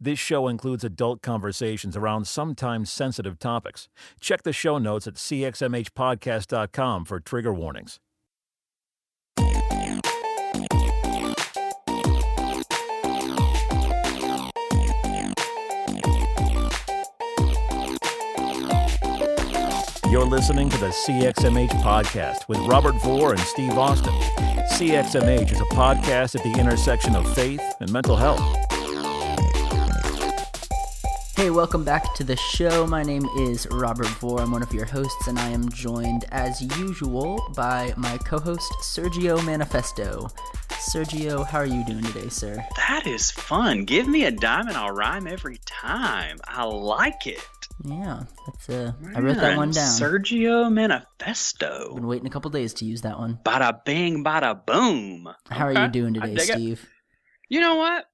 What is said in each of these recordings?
This show includes adult conversations around sometimes sensitive topics. Check the show notes at cxmhpodcast.com for trigger warnings. You're listening to the CXMH podcast with Robert Vore and Steve Austin. CXMH is a podcast at the intersection of faith and mental health. Hey, welcome back to the show. My name is Robert Vore. I'm one of your hosts, and I am joined, as usual, by my co host, Sergio Manifesto. Sergio, how are you doing today, sir? That is fun. Give me a dime and I'll rhyme every time. I like it. Yeah, that's uh, I wrote that one down. Sergio Manifesto. Been waiting a couple days to use that one. Bada bing, bada boom. How okay. are you doing today, Steve? It. You know what?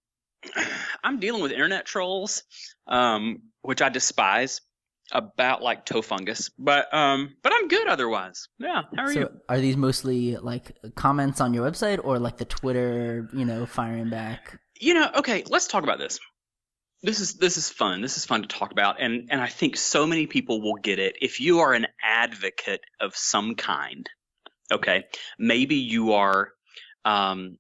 I'm dealing with internet trolls, um, which I despise about like toe fungus, but um, but I'm good otherwise. Yeah, how are so you? Are these mostly like comments on your website or like the Twitter, you know, firing back? You know, okay, let's talk about this. This is this is fun. This is fun to talk about, and and I think so many people will get it if you are an advocate of some kind. Okay, maybe you are um,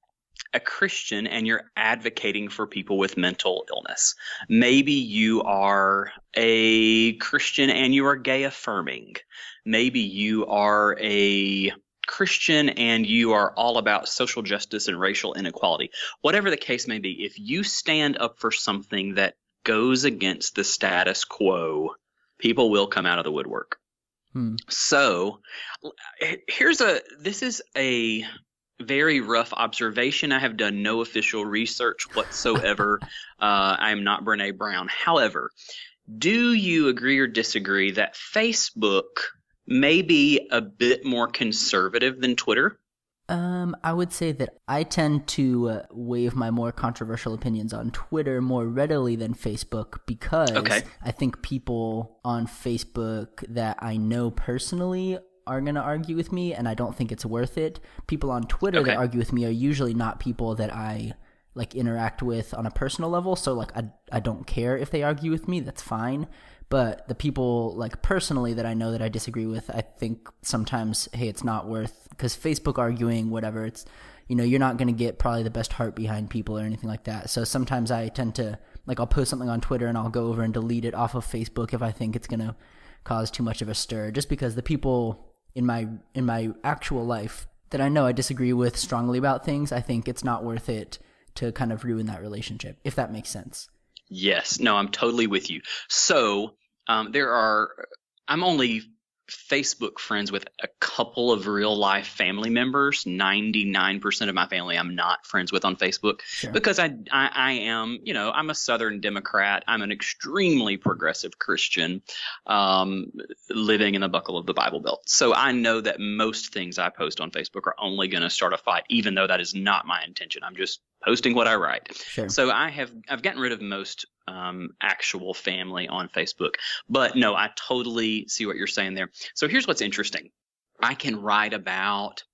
a Christian and you're advocating for people with mental illness. Maybe you are a Christian and you are gay affirming. Maybe you are a Christian and you are all about social justice and racial inequality. Whatever the case may be, if you stand up for something that goes against the status quo, people will come out of the woodwork. Hmm. So here's a this is a very rough observation. I have done no official research whatsoever. uh, I am not Brene Brown. However, do you agree or disagree that Facebook may be a bit more conservative than Twitter? Um, I would say that I tend to uh, wave my more controversial opinions on Twitter more readily than Facebook because okay. I think people on Facebook that I know personally are going to argue with me, and I don't think it's worth it. People on Twitter okay. that argue with me are usually not people that I like interact with on a personal level. So like I I don't care if they argue with me. That's fine. But the people like personally that I know that I disagree with, I think sometimes hey, it's not worth because Facebook arguing whatever it's you know you're not going to get probably the best heart behind people or anything like that. So sometimes I tend to like I'll post something on Twitter and I'll go over and delete it off of Facebook if I think it's going to cause too much of a stir just because the people in my in my actual life that I know I disagree with strongly about things, I think it's not worth it to kind of ruin that relationship, if that makes sense. Yes, no, I'm totally with you. So um, there are, I'm only Facebook friends with a couple of real life family members. 99% of my family I'm not friends with on Facebook sure. because I, I, I am, you know, I'm a Southern Democrat. I'm an extremely progressive Christian um, living in the buckle of the Bible Belt. So I know that most things I post on Facebook are only going to start a fight, even though that is not my intention. I'm just posting what I write. Sure. So I have I've gotten rid of most um, actual family on Facebook. But no, I totally see what you're saying there. So here's what's interesting. I can write about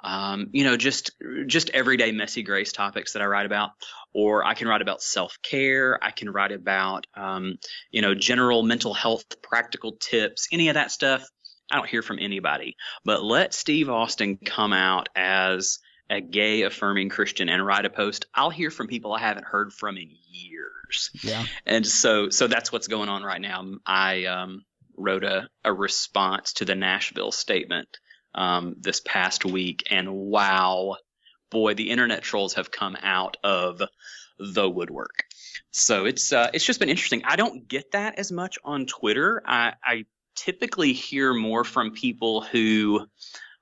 um, you know, just just everyday messy grace topics that I write about, or I can write about self care. I can write about um, you know general mental health practical tips, any of that stuff. I don't hear from anybody. But let Steve Austin come out as a gay affirming Christian and write a post, I'll hear from people I haven't heard from in years. Yeah. And so so that's what's going on right now. I um, wrote a, a response to the Nashville statement um, this past week, and wow, boy, the internet trolls have come out of the woodwork. So it's uh, it's just been interesting. I don't get that as much on Twitter. I, I typically hear more from people who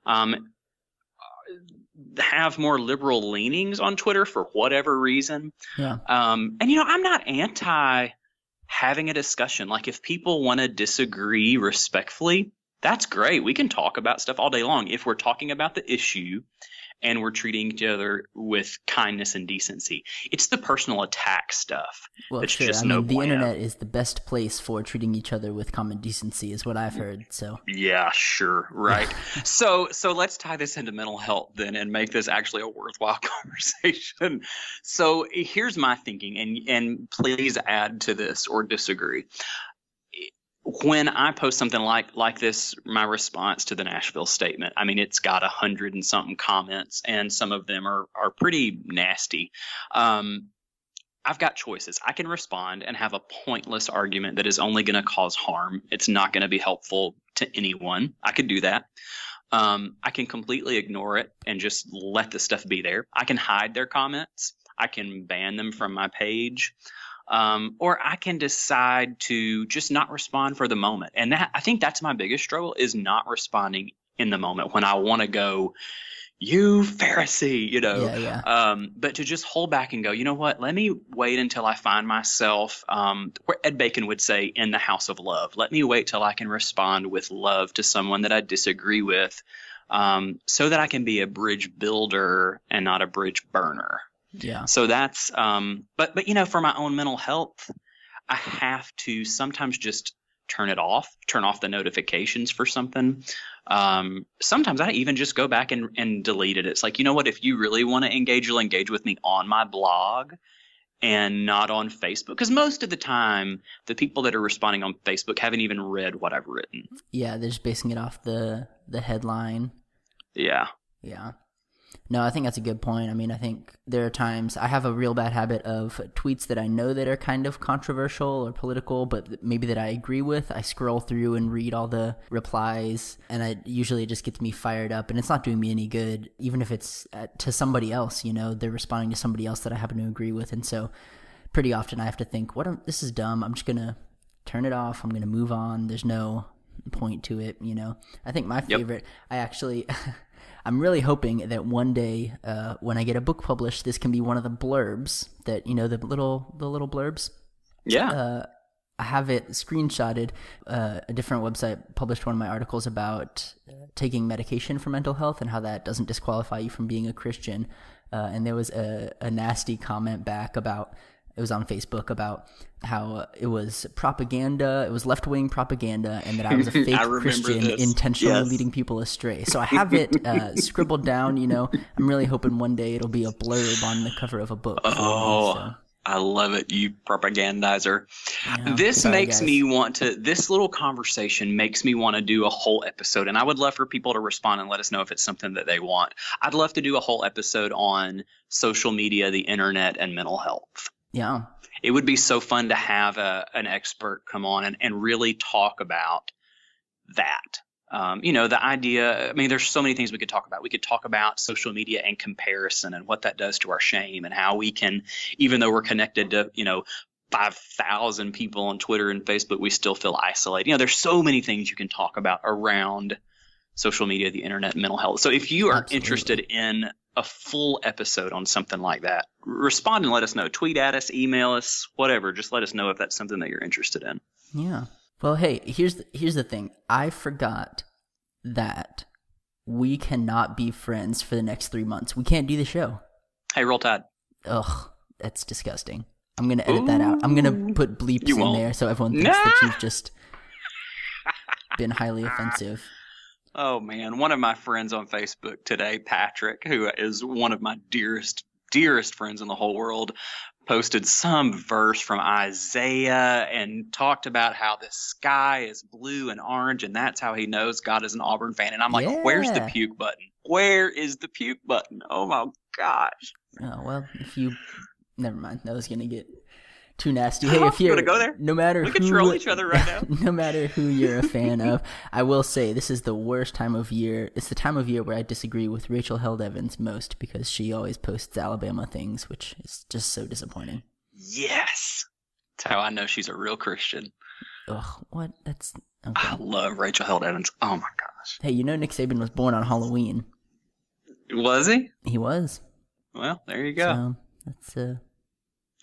um, have more liberal leanings on Twitter for whatever reason. Yeah. Um, and you know, I'm not anti having a discussion. Like if people want to disagree respectfully, that's great. We can talk about stuff all day long if we're talking about the issue and we're treating each other with kindness and decency. It's the personal attack stuff. Well, that's sure. just I no mean, the internet is the best place for treating each other with common decency, is what I've heard. So Yeah, sure, right. so so let's tie this into mental health then and make this actually a worthwhile conversation. So here's my thinking and and please add to this or disagree. When I post something like like this, my response to the Nashville statement, I mean, it's got a hundred and something comments, and some of them are are pretty nasty. Um, I've got choices. I can respond and have a pointless argument that is only going to cause harm. It's not going to be helpful to anyone. I could do that. Um, I can completely ignore it and just let the stuff be there. I can hide their comments. I can ban them from my page. Um, or I can decide to just not respond for the moment. And that, I think that's my biggest struggle is not responding in the moment when I want to go, you Pharisee, you know. yeah, yeah. Um, but to just hold back and go, you know what? Let me wait until I find myself, um, where Ed Bacon would say, in the house of love. Let me wait till I can respond with love to someone that I disagree with, um, so that I can be a bridge builder and not a bridge burner. Yeah. So that's, um, but but you know, for my own mental health, I have to sometimes just turn it off, turn off the notifications for something. Um, sometimes I even just go back and, and delete it. It's like, you know what? If you really want to engage, you'll engage with me on my blog and not on Facebook. Because most of the time, the people that are responding on Facebook haven't even read what I've written. Yeah, they're just basing it off the the headline. Yeah. Yeah. No, I think that's a good point. I mean, I think there are times I have a real bad habit of tweets that I know that are kind of controversial or political, but maybe that I agree with. I scroll through and read all the replies, and I usually it just gets me fired up, and it's not doing me any good, even if it's uh, to somebody else. You know, they're responding to somebody else that I happen to agree with, and so pretty often I have to think, "What? Am, this is dumb. I'm just gonna turn it off. I'm gonna move on. There's no point to it." You know, I think my Yep. favorite. I actually. I'm really hoping that one day, uh, when I get a book published, this can be one of the blurbs that you know the little the little blurbs. Yeah. Uh, I have it screenshotted. Uh, a different website published one of my articles about uh, taking medication for mental health and how that doesn't disqualify you from being a Christian. Uh, and there was a, a nasty comment back about it was on Facebook about how it was propaganda, it was left wing propaganda, and that I was a fake Christian this. intentionally Yes. leading people astray. So I have it uh, scribbled down. You know, I'm really hoping one day it'll be a blurb on the cover of a book. for me, Oh, so, I love it, you propagandizer. yeah. This Sorry, makes guys. me want to, this little conversation makes me want to do a whole episode. And I would love for people to respond and let us know if it's something that they want. I'd love to do a whole episode on social media, the internet, and mental health. Yeah, It would be so fun to have a, an expert come on and, and really talk about that. Um, you know, the idea, I mean, there's so many things we could talk about. We could talk about social media and comparison and what that does to our shame and how we can, even though we're connected to, you know, 5,000 people on Twitter and Facebook, we still feel isolated. You know, there's so many things you can talk about around social media, the internet, mental health. So if you are Absolutely. interested in a full episode on something like that, respond and let us know. Tweet at us, email us, whatever. Just let us know if that's something that you're interested in. yeah. Well, hey, here's the, here's the thing. I forgot that we cannot be friends for the next three months. We can't do the show. Hey, roll tide. Ugh, that's disgusting. I'm gonna edit that out. I'm gonna put bleeps You in won't. there so everyone thinks that you've just been highly offensive. Oh man, one of my friends on Facebook today, Patrick, who is one of my dearest, dearest friends in the whole world, posted some verse from Isaiah and talked about how the sky is blue and orange, and that's how he knows God is an Auburn fan. And I'm like, where's the puke button? Where is the puke button? Oh my gosh. Oh well, if you never mind, that was gonna get too nasty. Hey, if you're gonna go there. no matter We who can troll each other right now. no matter who you're a fan of, I will say this is the worst time of year. It's the time of year where I disagree with Rachel Held Evans most because she always posts Alabama things, which is just so disappointing. Yes. That's how I know she's a real Christian. Ugh, what? That's okay. I love Rachel Held Evans. Oh my gosh. Hey, you know Nick Saban was born on Halloween. Was he? He was. Well, there you go. So that's uh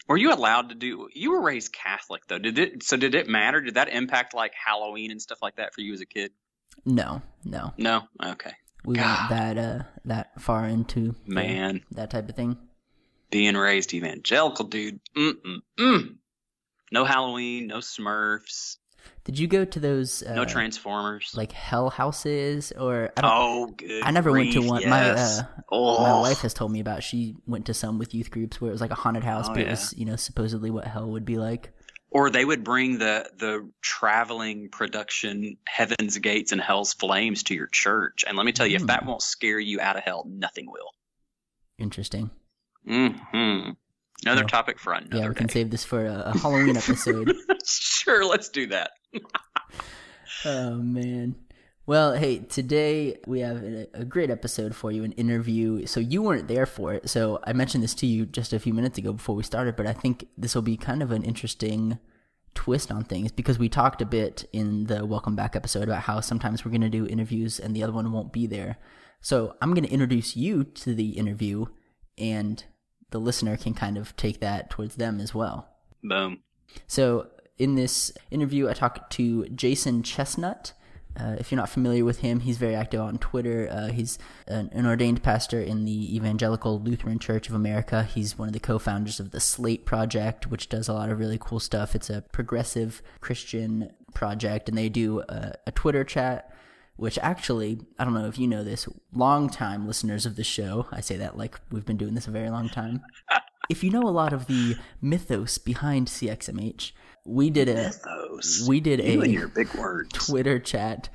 Were you allowed to do? You were raised Catholic though. Did it? So did it matter? Did that impact like Halloween and stuff like that for you as a kid? no, no. No. Okay. we God. went that uh, that far into man the, that type of thing. Being raised evangelical, dude. Mm-mm-mm. No Halloween, no Smurfs. Did you go to those? Uh, no Transformers, like Hell Houses, or I don't, oh, good. I never grief, went to one. Yes. My uh, oh. my wife has told me about. She went to some with youth groups where it was like a haunted house, oh, but yeah. it was you know supposedly what hell would be like. Or they would bring the the traveling production Heaven's Gates and Hell's Flames to your church, and let me tell you, mm. if that hmm. won't scare you out of hell, nothing will. Interesting. Hmm. Another well, topic for another. Yeah, we can save this for a, a Halloween episode. sure, let's do that. oh man. Well, hey, today we have a, great episode for you, an interview. So you weren't there for it. So I mentioned this to you just a few minutes ago before we started, but I think this will be kind of an interesting twist on things because we talked a bit in the welcome back episode about how sometimes we're going to do interviews and the other one won't be there. So I'm going to introduce you to the interview and the listener can kind of take that towards them as well. Boom. So in this interview, I talked to Jason Chesnut. Uh, if you're not familiar with him, he's very active on Twitter. Uh, he's an, an, ordained pastor in the Evangelical Lutheran Church of America. He's one of the co founders of the Slate Project, which does a lot of really cool stuff. It's a progressive Christian project, and they do a, a Twitter chat which actually, I don't know if you know this, long time listeners of the show, I say that like we've been doing this a very long time. if you know a lot of the mythos behind CXMH, we did a mythos. we did you a your big words. Twitter chat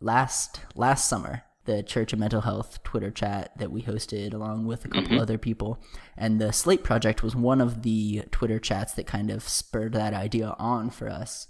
last last summer the Church of Mental Health Twitter chat that we hosted along with a couple mm-hmm. other people. And the Slate Project was one of the Twitter chats that kind of spurred that idea on for us,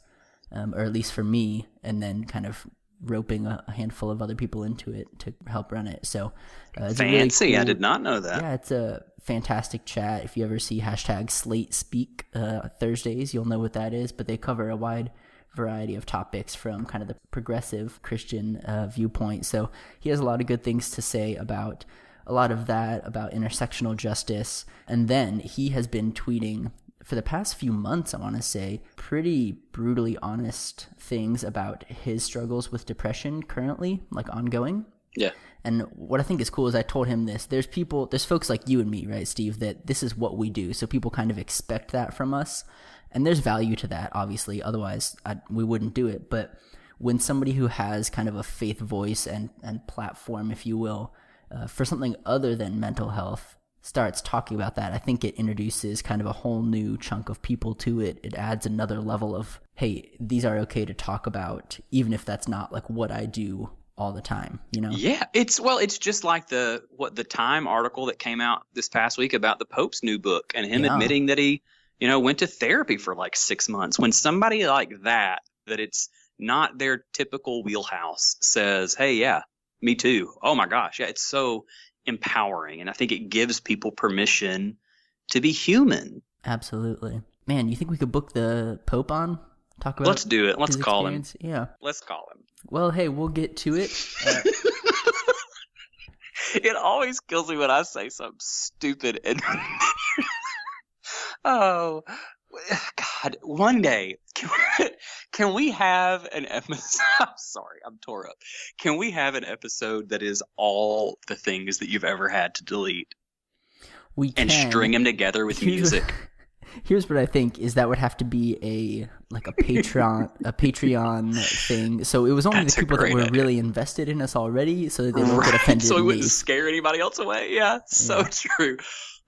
um, or at least for me, and then kind of roping a, handful of other people into it to help run it. So uh, it's fancy. Really cool, I did not know that. Yeah, it's a fantastic chat. If you ever see hashtag Slate Speak uh, Thursdays, you'll know what that is. But they cover a wide variety of topics from kind of the progressive Christian uh, viewpoint. So he has a lot of good things to say about a lot of that about intersectional justice. And then he has been tweeting for the past few months, I want to say, pretty brutally honest things about his struggles with depression currently, like ongoing. Yeah. And what I think is cool is I told him this. There's people, there's folks like you and me, right, Steve, that this is what we do. So people kind of expect that from us. And there's value to that, obviously. Otherwise, I, we wouldn't do it. But when somebody who has kind of a faith voice and, and platform, if you will, uh, for something other than mental health, starts talking about that, I think it introduces kind of a whole new chunk of people to it. It adds another level of, hey, these are okay to talk about, even if that's not like what I do all the time, you know? Yeah, it's well, it's just like the what the Time article that came out this past week about the Pope's new book and him yeah. admitting that he, you know, went to therapy for like six months. When somebody like that, that it's not their typical wheelhouse, says, "Hey, yeah, me too." Oh my gosh, yeah, it's so empowering. And I think it gives people permission to be human. Absolutely. Man, you think we could book the Pope on? Talk about Let's do it. Let's call experience? him. Yeah. Let's call him. Well, hey, we'll get to it. Uh, it always kills me when I say something stupid and Oh, God, one day can we, have an episode? I'm sorry, I'm tore up. Can we have an episode that is all the things that you've ever had to delete? We can. and string them together with music. Here's what I think is that would have to be a like a Patreon a Patreon thing. So it was only That's the people that were idea. really invested in us already, so that they right. get offended. So it wouldn't scare anybody else away. Yeah, so yeah. true.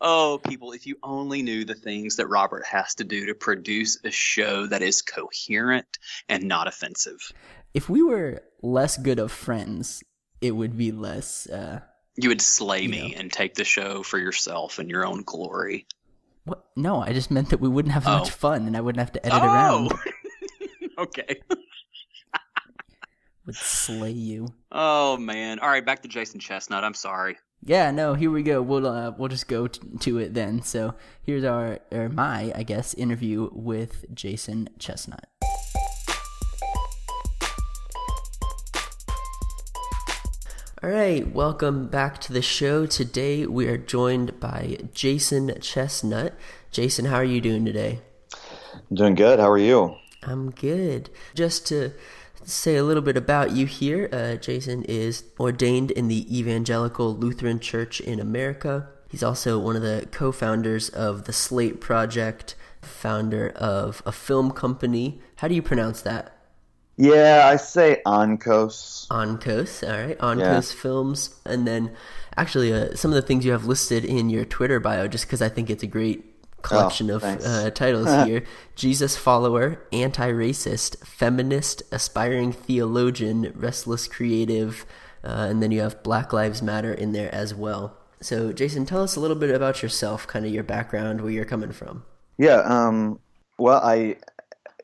Oh, people, if you only knew the things that Robert has to do to produce a show that is coherent and not offensive. If we were less good of friends, it would be less. Uh, you would slay you me know. and take the show for yourself and your own glory. What? No, I just meant that we wouldn't have oh. much fun and I wouldn't have to edit oh. around. okay. would slay you. Oh man! All right, back to Jason Chesnut. I'm sorry. Yeah, no, here we go. We'll uh, we'll just go t- to it then. So here's our or my I guess interview with Jason Chesnut. All right, welcome back to the show. Today we are joined by Jason Chesnut. Jason, how are you doing today? I'm doing good. How are you? I'm good. Just to say a little bit about you here. Uh, Jason is ordained in the Evangelical Lutheran Church in America. He's also one of the co founders of the Slate Project, founder of a film company. How do you pronounce that? Yeah, I say Onkos. Onkos, all right. Onkos yeah. Films. And then actually, uh, some of the things you have listed in your Twitter bio, just because I think it's a great collection oh, of uh, titles here Jesus follower, anti racist, feminist, aspiring theologian, restless creative, uh, and then you have Black Lives Matter in there as well. So, Jason, tell us a little bit about yourself, kind of your background, where you're coming from. Yeah, um, well, I,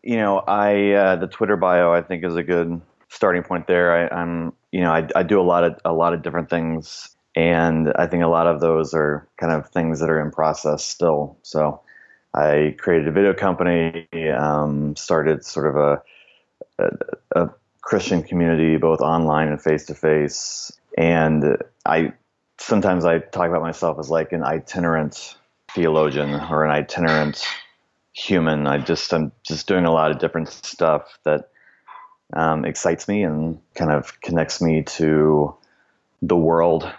you know, I uh, the Twitter bio I think is a good starting point there. I, am you know, I, I do a lot of a lot of different things and I think a lot of those are kind of things that are in process still. So I created a video company, um, started sort of a, a, a Christian community, both online and face to face. And I sometimes I talk about myself as like an itinerant theologian or an itinerant human. I just I'm just doing a lot of different stuff that um, excites me and kind of connects me to the world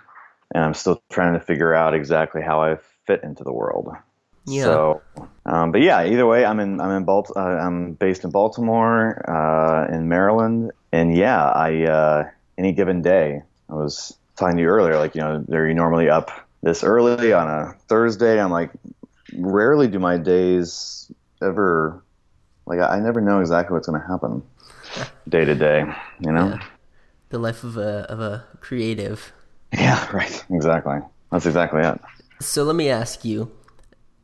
and I'm still trying to figure out exactly how I fit into the world. Yeah. So, um, but yeah, either way, I'm in I'm in Balt- uh, I'm based in Baltimore, uh, in Maryland, and yeah, I uh, any given day, I was talking to you earlier, like you know, are you normally up this early on a Thursday? I'm like, rarely do my days ever like I never know exactly what's going to happen day to day. You know, yeah. the life of a of a creative. Yeah, right. Exactly. That's exactly it. So let me ask you.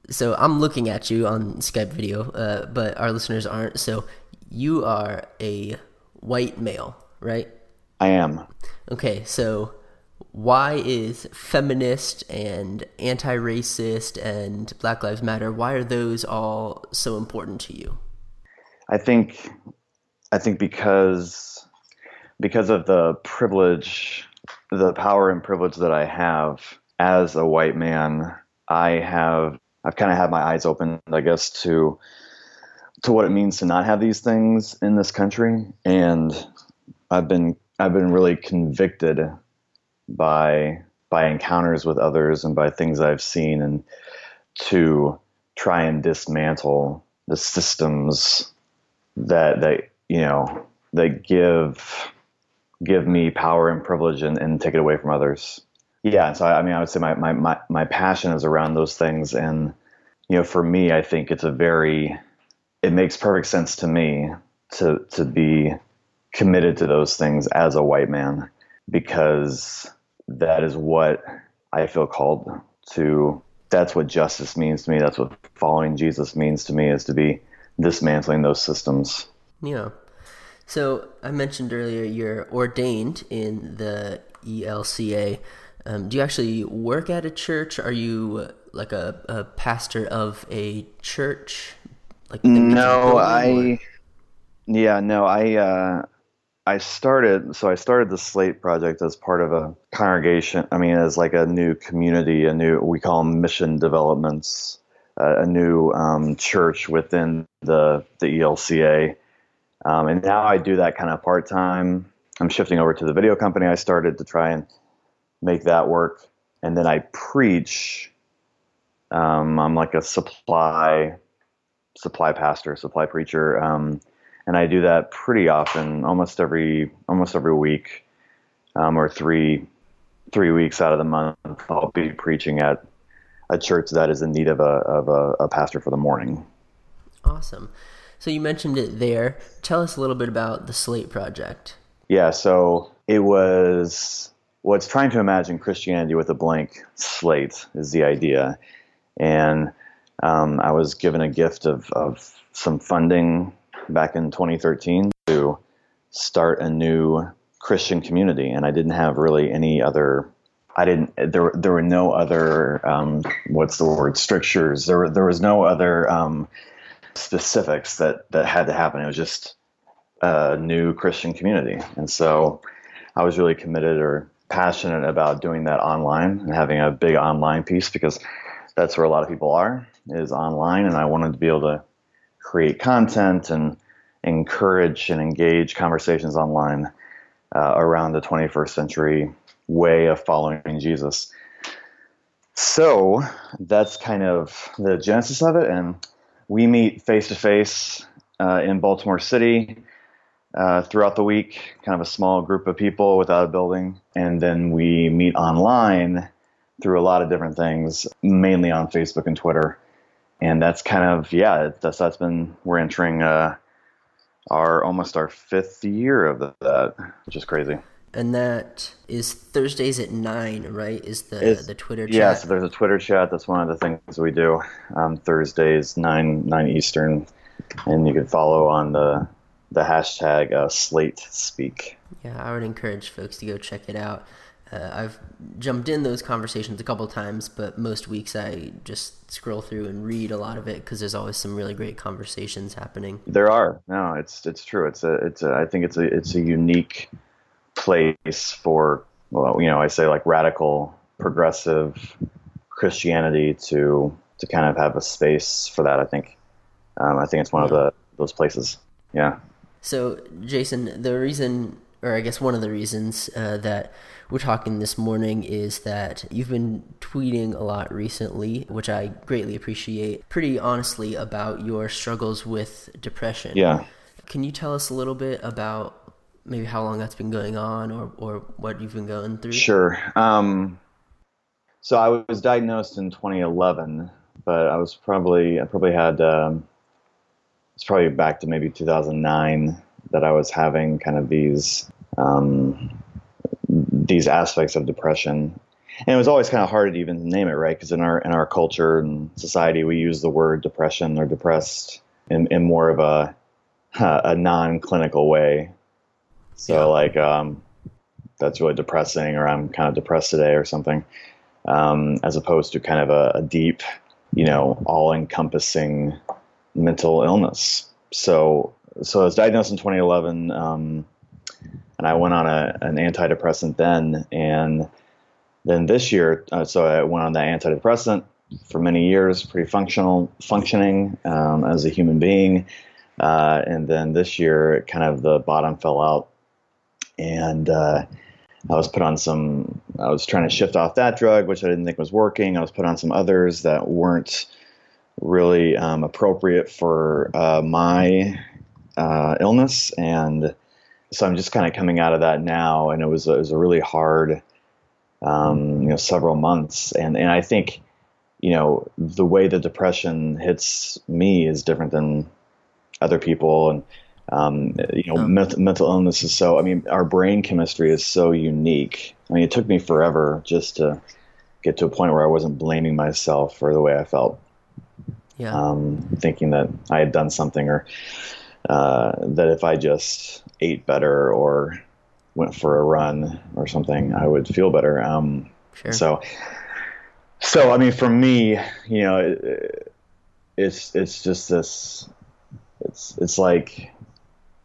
So I'm looking at you on Skype video, uh, but our listeners aren't. So you are a white male, right? I am. Okay, so why is feminist and anti-racist and Black Lives Matter? Why are those all so important to you? I think, I think because because of the privilege the power and privilege that I have as a white man, I have I've kind of had my eyes open, I guess, to to what it means to not have these things in this country, and I've been I've been really convicted by by encounters with others and by things I've seen, and to try and dismantle the systems that that you know that give give me power and privilege and, and take it away from others. Yeah, so I, I mean, I would say my, my, my, my passion is around those things. And, you know, for me, I think it's a very, it makes perfect sense to me to, to be committed to those things as a white man because that is what I feel called to. That's what justice means to me. That's what following Jesus means to me is to be dismantling those systems. Yeah. So I mentioned earlier you're ordained in the ELCA. Um, do you actually work at a church? Are you like a, a pastor of a church? Like no, I. Yeah, no, I. Uh, I started so I started the Slate project as part of a congregation. I mean, as like a new community, a new we call them mission developments, uh, a new um, church within the the ELCA um, and now I do that kind of part time. I'm shifting over to the video company I started to try and make that work. And then I preach. Um, I'm like a supply supply pastor, supply preacher, um, and I do that pretty often, almost every almost every week, um, or three three weeks out of the month. I'll be preaching at a church that is in need of a of a, a pastor for the morning. Awesome. So you mentioned it there. Tell us a little bit about the Slate Project. Yeah, so it was what's trying to imagine Christianity with a blank slate is the idea. And um, I was given a gift of, of some funding back in 2013 to start a new Christian community, and I didn't have really any other. I didn't. There, there were no other. Um, what's the word? Strictures. There, there was no other um, specifics that that had to happen. It was just a new Christian community, and so I was really committed or passionate about doing that online and having a big online piece because that's where a lot of people are is online, and I wanted to be able to create content and encourage and engage conversations online uh, around the 21st century way of following Jesus. So that's kind of the genesis of it. And we meet face to face in Baltimore City uh, throughout the week, kind of a small group of people without a building. And then we meet online through a lot of different things, mainly on Facebook and Twitter. And that's kind of, yeah, that's, that's been, we're entering uh, our almost our fifth year of that, which is crazy and that is Thursdays at nine, right? Is the it's, the Twitter chat? Yeah, so there's a Twitter chat. That's one of the things we do. Um, Thursdays nine nine Eastern, and you can follow on the the hashtag uh, Slate Speak. Yeah, I would encourage folks to go check it out. Uh, I've jumped in those conversations a couple times, but most weeks I just scroll through and read a lot of it because there's always some really great conversations happening. There are. No, it's it's true. It's a it's a, I think it's a it's a unique place for well, you know, I say like radical progressive Christianity to to kind of have a space for that. I think um, I think it's one of the those places. Yeah. So, Jason, the reason, or I guess one of the reasons uh, that we're talking this morning is that you've been tweeting a lot recently, which I greatly appreciate, pretty honestly about your struggles with depression. Yeah. Can you tell us a little bit about maybe how long that's been going on or, or what you've been going through? Sure. Um, so I was diagnosed in 2011, but I was probably, I probably had, um, it's probably back to maybe 2009 that I was having kind of these um, these aspects of depression. And it was always kind of hard to even name it, right? Because in our in our culture and society, we use the word depression or depressed in, in more of a a non-clinical way. So yeah. like um, that's really depressing, or I'm kind of depressed today, or something, um, as opposed to kind of a, a deep, you know, all-encompassing mental illness. So, so I was diagnosed in 2011, um, and I went on a, an antidepressant then, and then this year, uh, so I went on that antidepressant for many years, pretty functional, functioning um, as a human being, uh, and then this year, kind of the bottom fell out, and uh, I was put on some. I was trying to shift off that drug, which I didn't think was working. I was put on some others that weren't really um, appropriate for uh, my uh, illness, and so I'm just kind of coming out of that now, and it was it was a really hard, um, you know, several months, and and I think, you know, the way the depression hits me is different than other people, and um, you know, oh. mental, mental illness is so. I mean, our brain chemistry is so unique. I mean, it took me forever just to get to a point where I wasn't blaming myself for the way I felt yeah. um, thinking that I had done something or uh, that if I just ate better or went for a run or something, I would feel better. Um, sure. So, so I mean, for me, you know, it, it's it's just this. It's it's like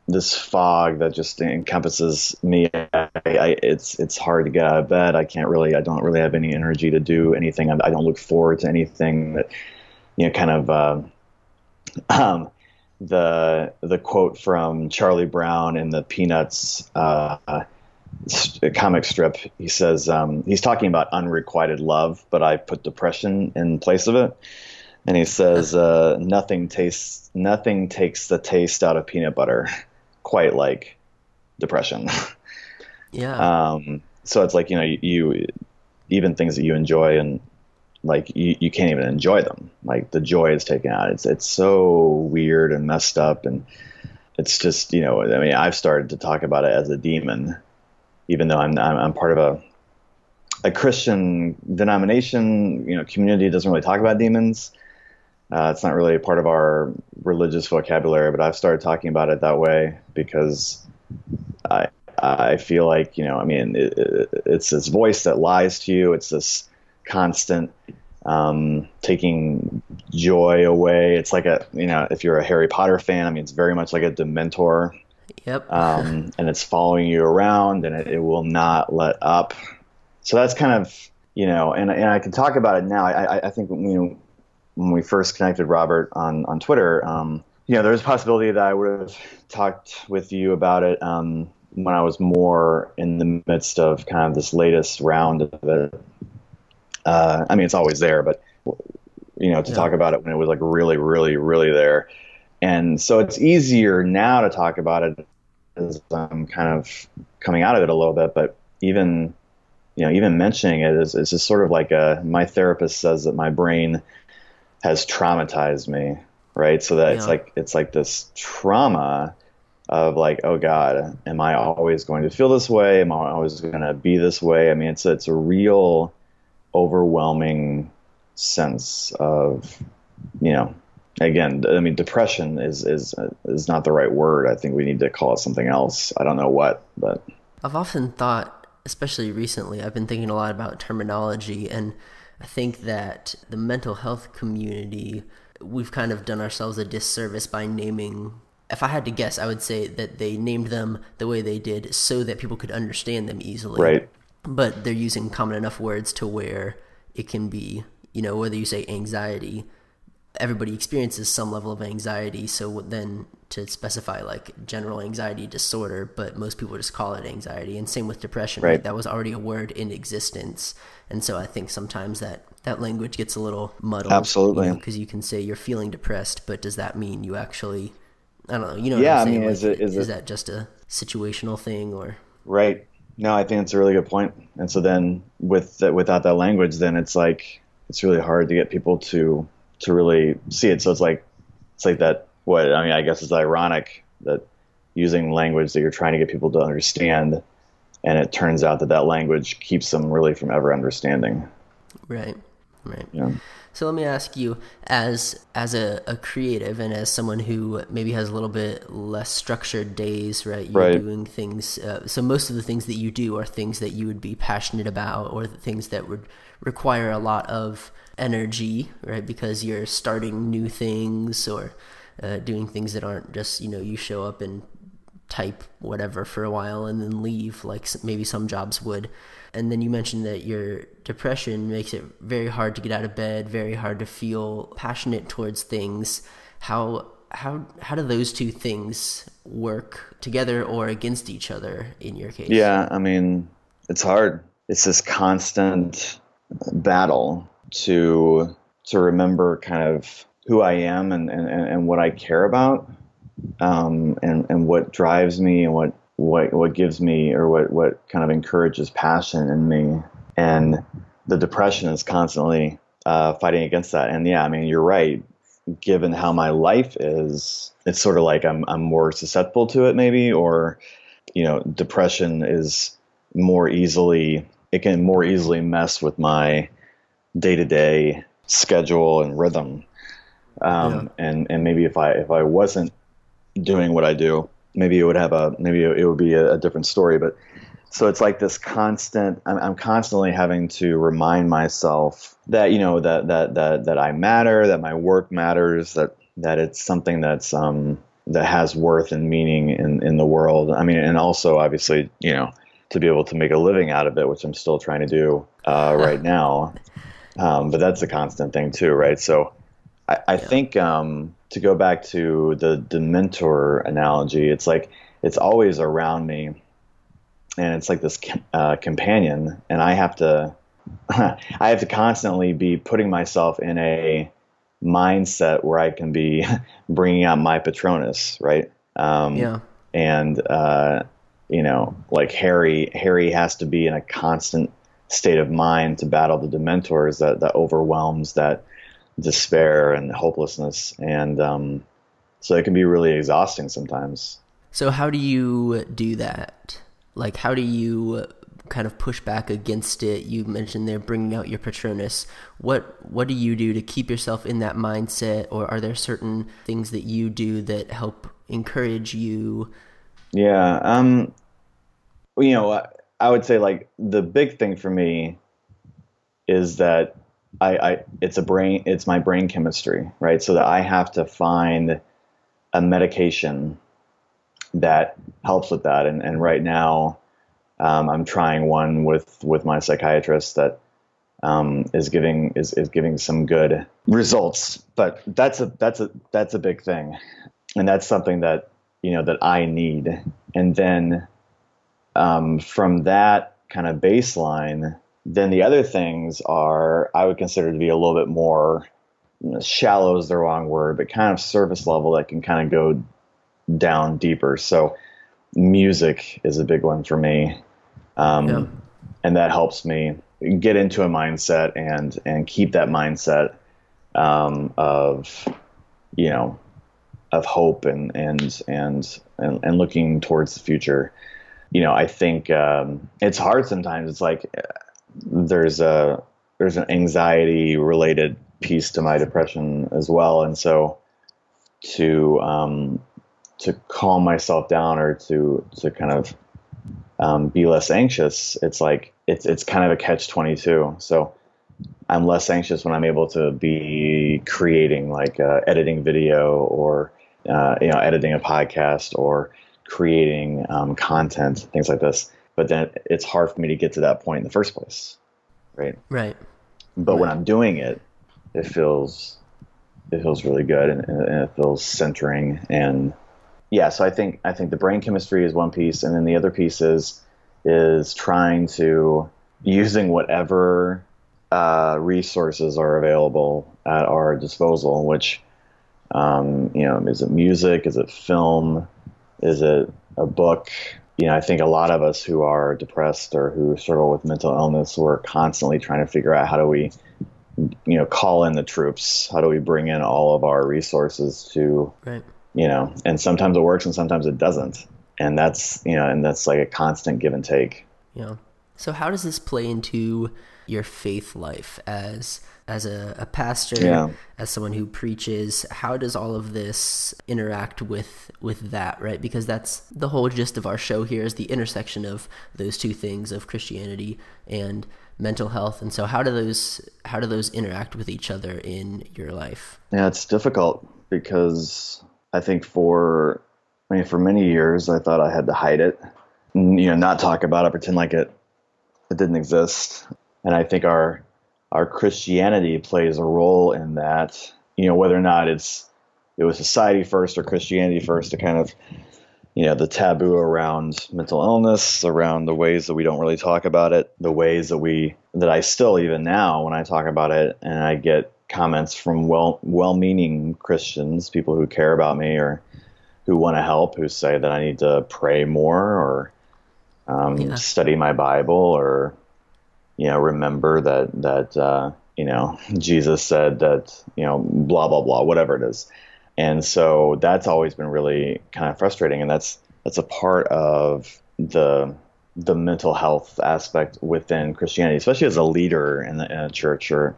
this fog that just encompasses me. I, I, it's it's hard to get out of bed. I can't really. I don't really have any energy to do anything. I, I don't look forward to anything that you know, kind of uh, um, the the quote from Charlie Brown in the Peanuts uh, comic strip. He says um, he's talking about unrequited love, but I put depression in place of it. And he says uh, nothing tastes nothing takes the taste out of peanut butter quite like depression. Yeah. Um, so it's like you know you, you even things that you enjoy and like you, you can't even enjoy them. Like the joy is taken out. It's it's so weird and messed up, and it's just you know. I mean, I've started to talk about it as a demon, even though I'm I'm, I'm part of a a Christian denomination. You know, community doesn't really talk about demons. Uh, it's not really a part of our religious vocabulary, but I've started talking about it that way because I I feel like you know I mean it, it, it's this voice that lies to you. It's this constant um, taking joy away. It's like a you know if you're a Harry Potter fan, I mean it's very much like a Dementor. Yep. um, and it's following you around, and it, it, will not let up. So that's kind of you know, and and I can talk about it now. I I, think you know when we first connected Robert on on Twitter, um, you know, there's a possibility that I would have talked with you about it um, when I was more in the midst of kind of this latest round of it. Uh, I mean, it's always there, but you know, to yeah. talk about it when it was like really, really, really there. And so it's easier now to talk about it as I'm kind of coming out of it a little bit. But even, you know, even mentioning it is, is just sort of like a, my therapist says that my brain has traumatized me, right? So that yeah. it's like, it's like this trauma of like, oh God, am I always going to feel this way? Am I always going to be this way? I mean, it's, it's a real overwhelming sense of, you know, again, I mean, depression is is is not the right word. I think we need to call it something else. I don't know what, but I've often thought, especially recently, I've been thinking a lot about terminology, and I think that the mental health community, we've kind of done ourselves a disservice by naming. If I had to guess, I would say that they named them the way they did so that people could understand them easily. Right. But they're using common enough words to where it can be you know, whether you say anxiety, everybody experiences some level of anxiety. So then to specify like general anxiety disorder, but most people just call it anxiety. And same with depression, right? right? That was already a word in existence. And so I think sometimes that that language gets a little muddled. Absolutely. Because you, know, you, can say you're feeling depressed, but does that mean you actually, I don't know, you know yeah, I mean, like, is, it, is, is it, that just a situational thing or? Right. No, I think it's a really good point. And so then with the, without that language, then it's like, it's really hard to get people to to really see it. So it's like it's like that. What I mean, I guess it's ironic that using language that you're trying to get people to understand, and it turns out that that language keeps them really from ever understanding. Right. Right. Yeah. So let me ask you, as as a, a creative and as someone who maybe has a little bit less structured days, right? You're right. doing things. Uh, so most of the things that you do are things that you would be passionate about, or things that would require a lot of energy, right? Because you're starting new things or uh, doing things that aren't just, you know, you show up and type whatever for a while and then leave, like maybe some jobs would. And then you mentioned that your depression makes it very hard to get out of bed, very hard to feel passionate towards things. How how how do those two things work together or against each other in your case? Yeah, I mean, it's hard. It's this constant battle to to remember kind of who I am and, and, and what I care about um, and, and what drives me and what, what, what gives me or what, what kind of encourages passion in me. And the depression is constantly uh, fighting against that. And yeah, I mean, you're right. Given how my life is, it's sort of like I'm, I'm more susceptible to it maybe, or, you know, depression is more easily, it can more easily mess with my day to day schedule and rhythm. Um, yeah. and, and maybe if I, if I wasn't doing what I do, maybe it would have a, maybe it would be a, a different story, but so it's like this constant, I'm, I'm constantly having to remind myself that, you know, that, that, that, that I matter, that my work matters, that, that it's something that's, um, that has worth and meaning in, in the world. I mean, and also obviously, you know, to be able to make a living out of it, which I'm still trying to do uh, right now. Um, but that's a constant thing too, right? So I, I yeah. think um, to go back to the, the Dementor analogy, it's like it's always around me, and it's like this uh, companion, and I have to I have to constantly be putting myself in a mindset where I can be bringing out my Patronus, right? Um, yeah. And uh, you know, like Harry, Harry has to be in a constant state of mind to battle the dementors that that overwhelms that despair and hopelessness. And um, so it can be really exhausting sometimes. So how do you do that? Like how do you kind of push back against it? You mentioned there bringing out your patronus. What what do you do to keep yourself in that mindset? Or are there certain things that you do that help encourage you? Yeah um you know I would say like the big thing for me is that I, I it's a brain it's my brain chemistry right? So that I have to find a medication that helps with that. And and right now um, I'm trying one with with my psychiatrist that um, is giving is, is giving some good results. But that's a that's a that's a big thing. And that's something that you know that I need. And then um, from that kind of baseline, then the other things are I would consider to be a little bit more shallow is the wrong word, but kind of surface level that can kind of go down deeper. So music is a big one for me. Um, yeah. And that helps me get into a mindset and, and keep that mindset um, of, you know, of hope and, and, and, and, and looking towards the future. You know, I think um, it's hard sometimes. It's like there's a there's an anxiety related piece to my depression as well, and so to um, to calm myself down or to to kind of um, be less anxious, it's like it's it's kind of a catch twenty two. So I'm less anxious when I'm able to be creating, like uh, editing video or uh, you know editing a podcast or creating um, content, things like this. But then it's hard for me to get to that point in the first place, right? Right. But right. when I'm doing it, it feels it feels really good and, and it feels centering and yeah so i think i think the brain chemistry is one piece and then the other piece is is trying to using whatever uh, resources are available at our disposal which um, you know is it music is it film is it a book you know i think a lot of us who are depressed or who struggle with mental illness we're constantly trying to figure out how do we you know call in the troops? How do we bring in all of our resources to right. you know and sometimes it works and sometimes it doesn't. And that's you know and that's like a constant give and take. Yeah. So how does this play into your faith life as as a, a pastor yeah. as someone who preaches how does all of this interact with with that right? Because that's the whole gist of our show here is the intersection of those two things of christianity and mental health. And so how do those how do those interact with each other in your life? Yeah it's difficult because i think for i mean for many years i thought i had to hide it. You know not talk about it pretend like it it didn't exist. And i think our our christianity plays a role in that you know whether or not it's it was society first or christianity first to kind of you know the taboo around mental illness around the ways that we don't really talk about it the ways that we that i still even now when i talk about it and i get comments from well well-meaning christians people who care about me or who want to help who say that i need to pray more or um, yeah. study my bible or you know remember that that uh, you know jesus said that you know blah blah blah whatever it is. And so that's always been really kind of frustrating, and that's that's a part of the the mental health aspect within Christianity, especially as a leader in, the, in a church or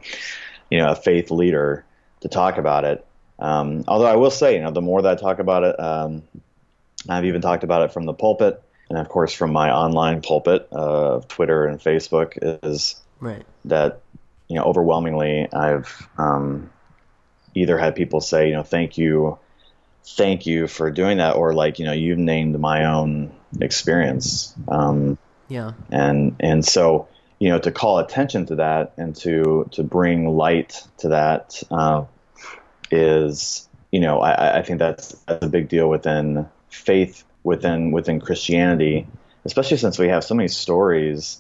you know a faith leader to talk about it. Um, although I will say, you know, the more that I talk about it, um, I've even talked about it from the pulpit, and of course from my online pulpit of Twitter and Facebook, is right. that you know overwhelmingly I've um, either had people say, you know, thank you, thank you for doing that, or like, you know, you've named my own experience. Um, yeah. And and so you know to call attention to that and to to bring light to that uh, is you know I, I think that's, that's a big deal within faith within within Christianity, especially since we have so many stories,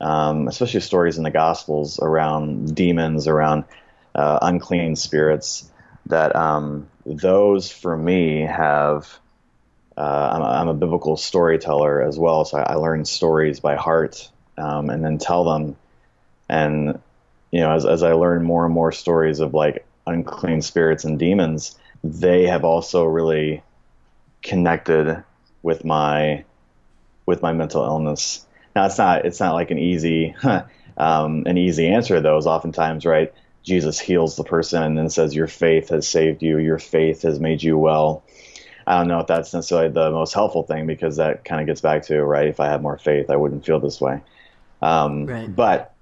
um, especially stories in the Gospels around demons, around uh, unclean spirits, that um, those for me have. Uh, I'm, a, I'm, a biblical storyteller as well, so I, I learn stories by heart um, and then tell them. And you know, as, as I learn more and more stories of like unclean spirits and demons, they have also really connected with my with my mental illness. Now it's not it's not like an easy um, an easy answer though. Is oftentimes right. Jesus heals the person and then says, Your faith has saved you, your faith has made you well. I don't know if that's necessarily the most helpful thing because that kind of gets back to, right, if I had more faith, I wouldn't feel this way. Um, right. But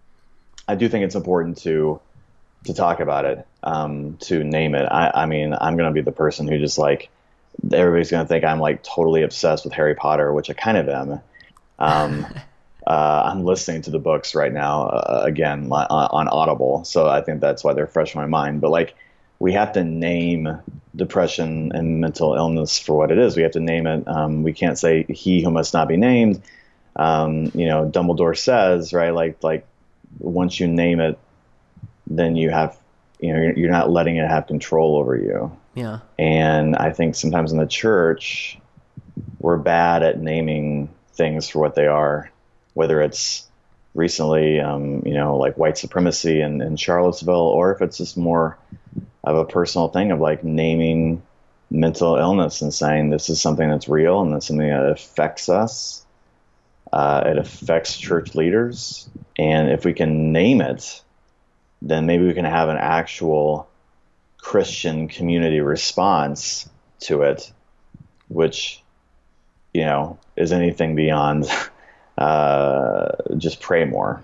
I do think it's important to to talk about it, um, to name it. I, I mean, I'm going to be the person who just like, everybody's going to think I'm like totally obsessed with Harry Potter, which I kind of am. Um, uh, I'm listening to the books right now uh, again on, on, Audible, so I think that's why they're fresh in my mind. But like, we have to name depression and mental illness for what it is. We have to name it. Um, we can't say he who must not be named. Um, you know, Dumbledore says, right? Like, like once you name it, then you have, you know, you're, you're not letting it have control over you. Yeah. And I think sometimes in the church, we're bad at naming things for what they are, whether it's recently, um, you know, like white supremacy in, in Charlottesville, or if it's just more of a personal thing of like naming mental illness and saying this is something that's real and that's something that affects us. Uh, it affects church leaders. And if we can name it, then maybe we can have an actual Christian community response to it, which, you know, is anything beyond uh, just pray more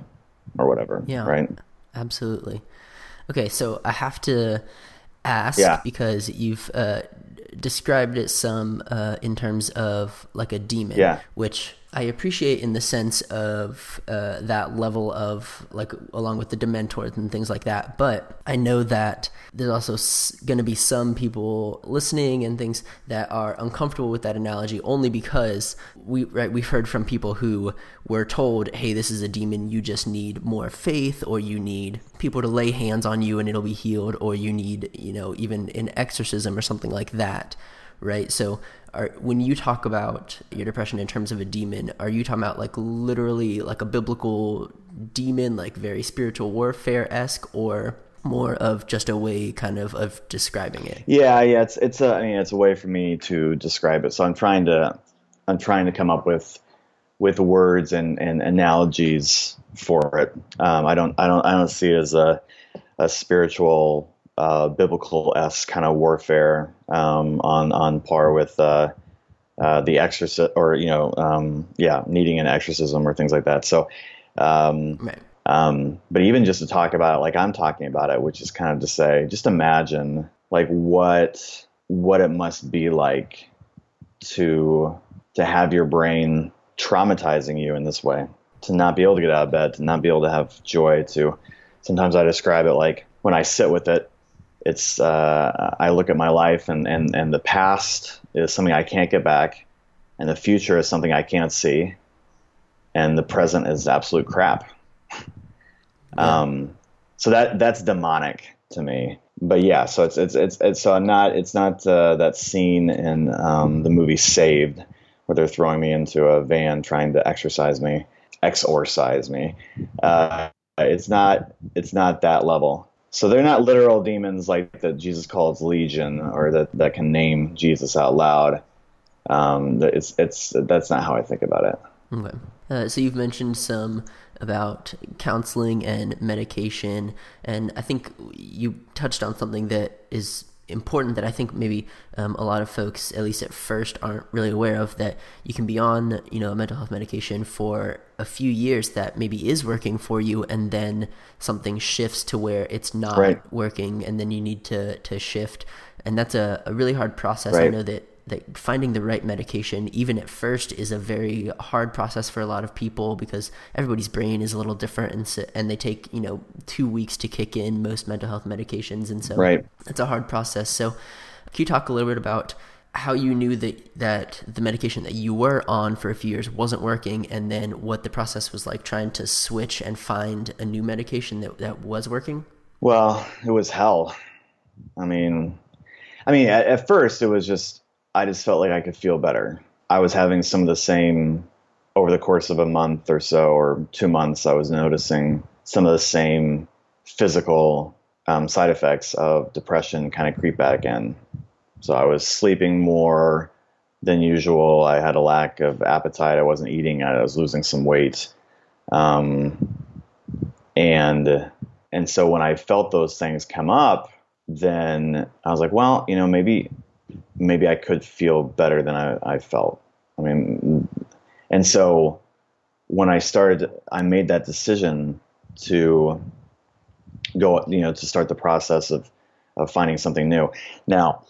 or whatever. Yeah. Right. Absolutely. Okay, so I have to ask yeah. because you've uh, described it some uh, in terms of like a demon, yeah. which I appreciate in the sense of uh, that level of like along with the Dementors and things like that. But I know that there's also s- going to be some people listening and things that are uncomfortable with that analogy only because we right we've heard from people who were told, "Hey, this is a demon. You just need more faith, or you need people to lay hands on you and it'll be healed, or you need you know even an exorcism or something like that." Right. So are, when you talk about your depression in terms of a demon, are you talking about like literally like a biblical demon, like very spiritual warfare esque, or more of just a way kind of of describing it? Yeah, yeah, it's it's a I mean it's a way for me to describe it. So I'm trying to I'm trying to come up with with words and, and analogies for it. Um, I don't I don't I don't see it as a a spiritual uh, biblical esque kind of warfare um, on on par with uh, uh, the exorcist or you know um, yeah needing an exorcism or things like that. So. Um. Um, but even just to talk about it like I'm talking about it, which is kind of to say, just imagine like what what it must be like to to have your brain traumatizing you in this way, to not be able to get out of bed, to not be able to have joy, to sometimes I describe it like when I sit with it, it's uh, I look at my life and, and, and the past is something I can't get back, and the future is something I can't see, and the present is absolute crap. Yeah. Um, so that that's demonic to me. But yeah, so it's it's it's, it's so I'm not it's not uh, that scene in um, the movie Saved where they're throwing me into a van trying to exercise me, exorcise me. Uh, it's not it's not that level. So they're not literal demons like that Jesus calls legion or that, that can name Jesus out loud. Um, it's it's that's not how I think about it. Okay. Uh, so you've mentioned some about counseling and medication, and I think you touched on something that is important that I think maybe um, a lot of folks, at least at first, aren't really aware of. That you can be on, you know, a mental health medication for a few years that maybe is working for you, and then something shifts to where it's not right. working, and then you need to to shift, and that's a, a really hard process. Right. I know that that finding the right medication, even at first, is a very hard process for a lot of people because everybody's brain is a little different, and so, and they take you know two weeks to kick in most mental health medications, and so right. it's a hard process. So, can you talk a little bit about how you knew that that the medication that you were on for a few years wasn't working, and then what the process was like trying to switch and find a new medication that that was working? Well, it was hell. I mean, I mean, at, at first it was just I just felt like I could feel better. I was having some of the same over the course of a month or so, or two months. I was noticing some of the same physical um, side effects of depression kind of creep back in. So I was sleeping more than usual. I had a lack of appetite. I wasn't eating. I was losing some weight. Um, and and so when I felt those things come up, then I was like, well, you know, maybe maybe I could feel better than I, I felt. I mean, and so when I started, I made that decision to go, you know, to start the process of, of finding something new. Now,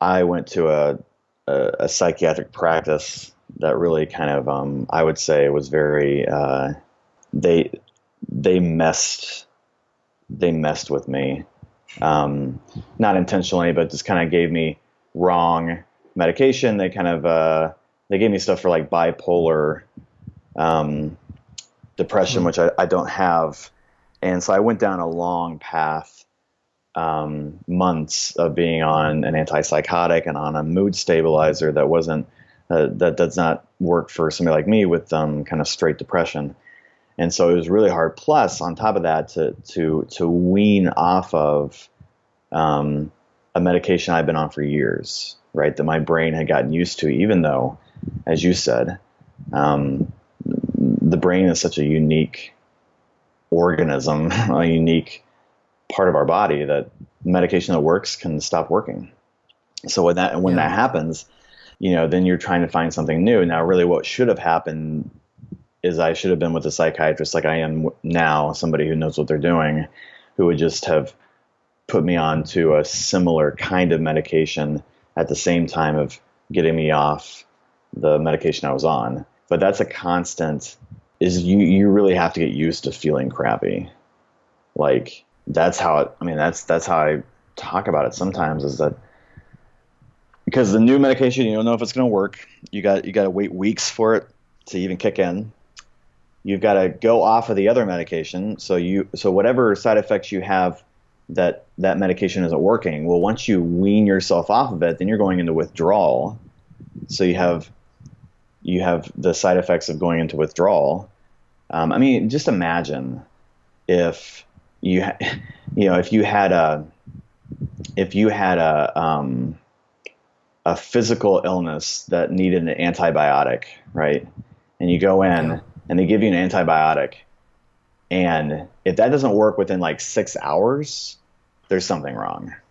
I went to a, a, a psychiatric practice that really kind of, um, I would say, was very, uh, they, they messed, they messed with me um, not intentionally, but just kind of gave me wrong medication. They kind of uh, they gave me stuff for like bipolar um, depression, mm-hmm. which I, I, don't have, and so I went down a long path, um, months of being on an antipsychotic and on a mood stabilizer that wasn't uh, that does not work for somebody like me with um, kind of straight depression. And so it was really hard. Plus, on top of that, to to to wean off of um, a medication I've been on for years, right? That my brain had gotten used to, even though, as you said, um, the brain is such a unique organism, a unique part of our body that medication that works can stop working. So when that when yeah. that happens, you know, then you're trying to find something new. Now, really, what should have happened is I should have been with a psychiatrist like I am now, somebody who knows what they're doing, who would just have put me on to a similar kind of medication at the same time of getting me off the medication I was on. But that's a constant is you you really have to get used to feeling crappy. Like that's how it, I mean that's that's how I talk about it sometimes is that because the new medication you don't know if it's going to work. You got you got to wait weeks for it to even kick in you've got to go off of the other medication. So you so whatever side effects you have that that medication isn't working. Well, once you wean yourself off of it, then you're going into withdrawal. So you have you have the side effects of going into withdrawal. Um, I mean, just imagine if you ha- you know if you had a if you had a um, a physical illness that needed an antibiotic, right? And you go in and they give you an antibiotic. And if that doesn't work within like six hours, there's something wrong.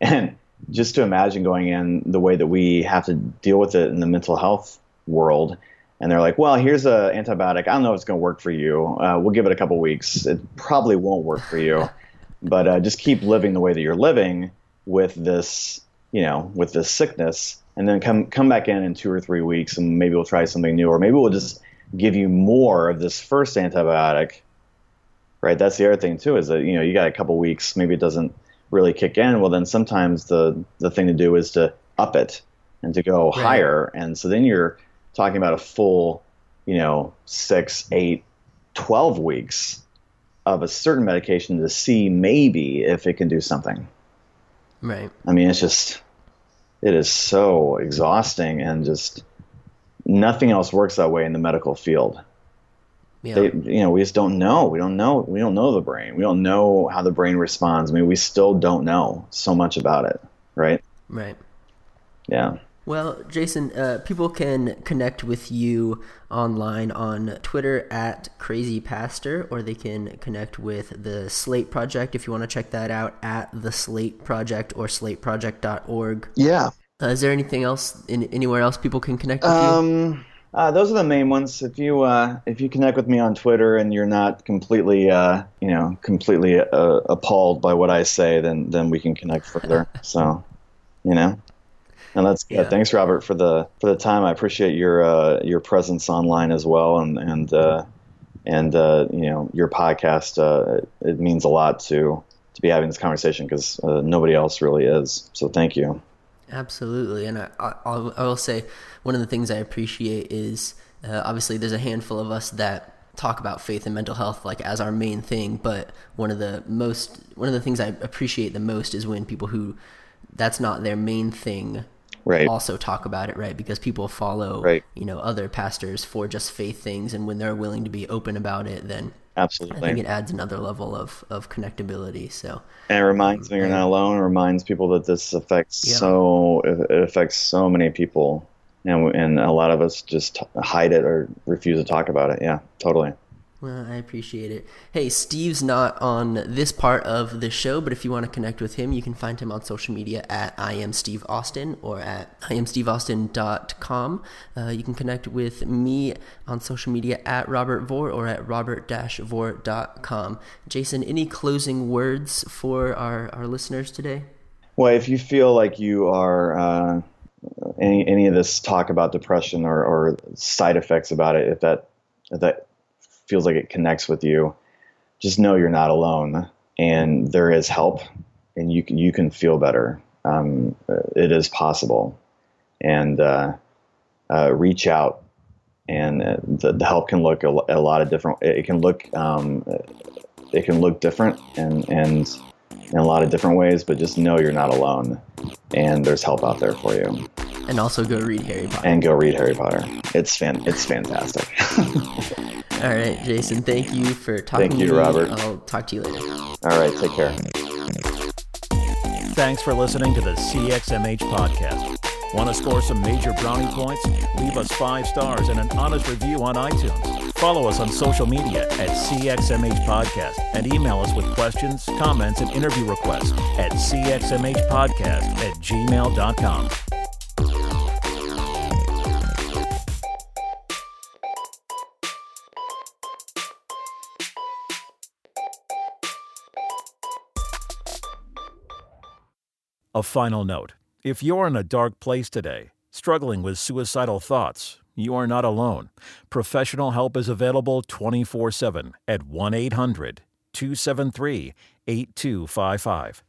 And just to imagine going in the way that we have to deal with it in the mental health world, and they're like, well, here's an antibiotic. I don't know if it's going to work for you. Uh, we'll give it a couple weeks. It probably won't work for you, but uh, just keep living the way that you're living with this, you know, with this sickness, and then come come back in in two or three weeks, and maybe we'll try something new, or maybe we'll just give you more of this first antibiotic, right? That's the other thing too is that you know you got a couple weeks, maybe it doesn't really kick in. Well, then sometimes the the thing to do is to up it and to go right. higher, and so then you're talking about a full, you know, six, eight, twelve weeks of a certain medication to see maybe if it can do something. Right. I mean, it's just it is so exhausting and just nothing else works that way in the medical field. Yeah. They, you know, we just don't know. We don't know. We don't know the brain. We don't know how the brain responds. I mean, we still don't know so much about it, right? Right. Yeah. Well, Jason, uh, people can connect with you online on Twitter at Crazy Pastor, or they can connect with the Slate Project if you want to check that out at the Slate Project or slateproject.org. Yeah. Uh, is there anything else in, anywhere else people can connect with um, you? Uh, those are the main ones. If you uh, if you connect with me on Twitter and you're not completely uh, you know completely uh, appalled by what I say, then then we can connect further. so, you know, and that's good. Yeah. Thanks, Robert, for the for the time. I appreciate your uh, your presence online as well, and and and you know your podcast. it means a lot to to be having this conversation because nobody else really is. So, thank you. Absolutely, and I, I, I will say one of the things I appreciate is uh, obviously there's a handful of us that talk about faith and mental health like as our main thing, but one of the most one of the things I appreciate the most is when people who that's not their main thing right. also talk about it, right? Because people follow right. you know other pastors for just faith things, and when they're willing to be open about it, then Absolutely. I think it adds another level of, of connectability. So and it reminds me you're not alone. It reminds people that this affects yeah. so it affects so many people, and and a lot of us just hide it or refuse to talk about it. Yeah, totally. Well, I appreciate it. Hey, Steve's not on this part of the show, but if you want to connect with him, you can find him on social media at I am Steve Austin or at IamSteveAustin.com. Uh, you can connect with me on social media at Robert Vore or at robert-vore.com. Jason, any closing words for our, our listeners today? Well, if you feel like you are uh, any any of this talk about depression or, or side effects about it, if that if that feels like it connects with you, just know you're not alone and there is help and you can you can feel better. Um, it is possible, and uh, uh, reach out. And uh, the, the, help can look a, a, lot of different. It can look um, it can look different and and in a lot of different ways. But just know you're not alone, and there's help out there for you. And also go read Harry Potter. And go read Harry Potter. It's fan. It's fantastic. All right, Jason. Thank you for talking. Thank you, Robert. I'll talk to you later. All right. Take care. Thanks for listening to the CXMH podcast. Want to score some major brownie points? Leave us five stars and an honest review on iTunes. Follow us on social media at CXMH Podcast and email us with questions, comments, and interview requests at cxmhpodcast at gmail.com. A final note if you're in a dark place today, struggling with suicidal thoughts, you are not alone. Professional help is available 24 7 at 1 800 273 8255.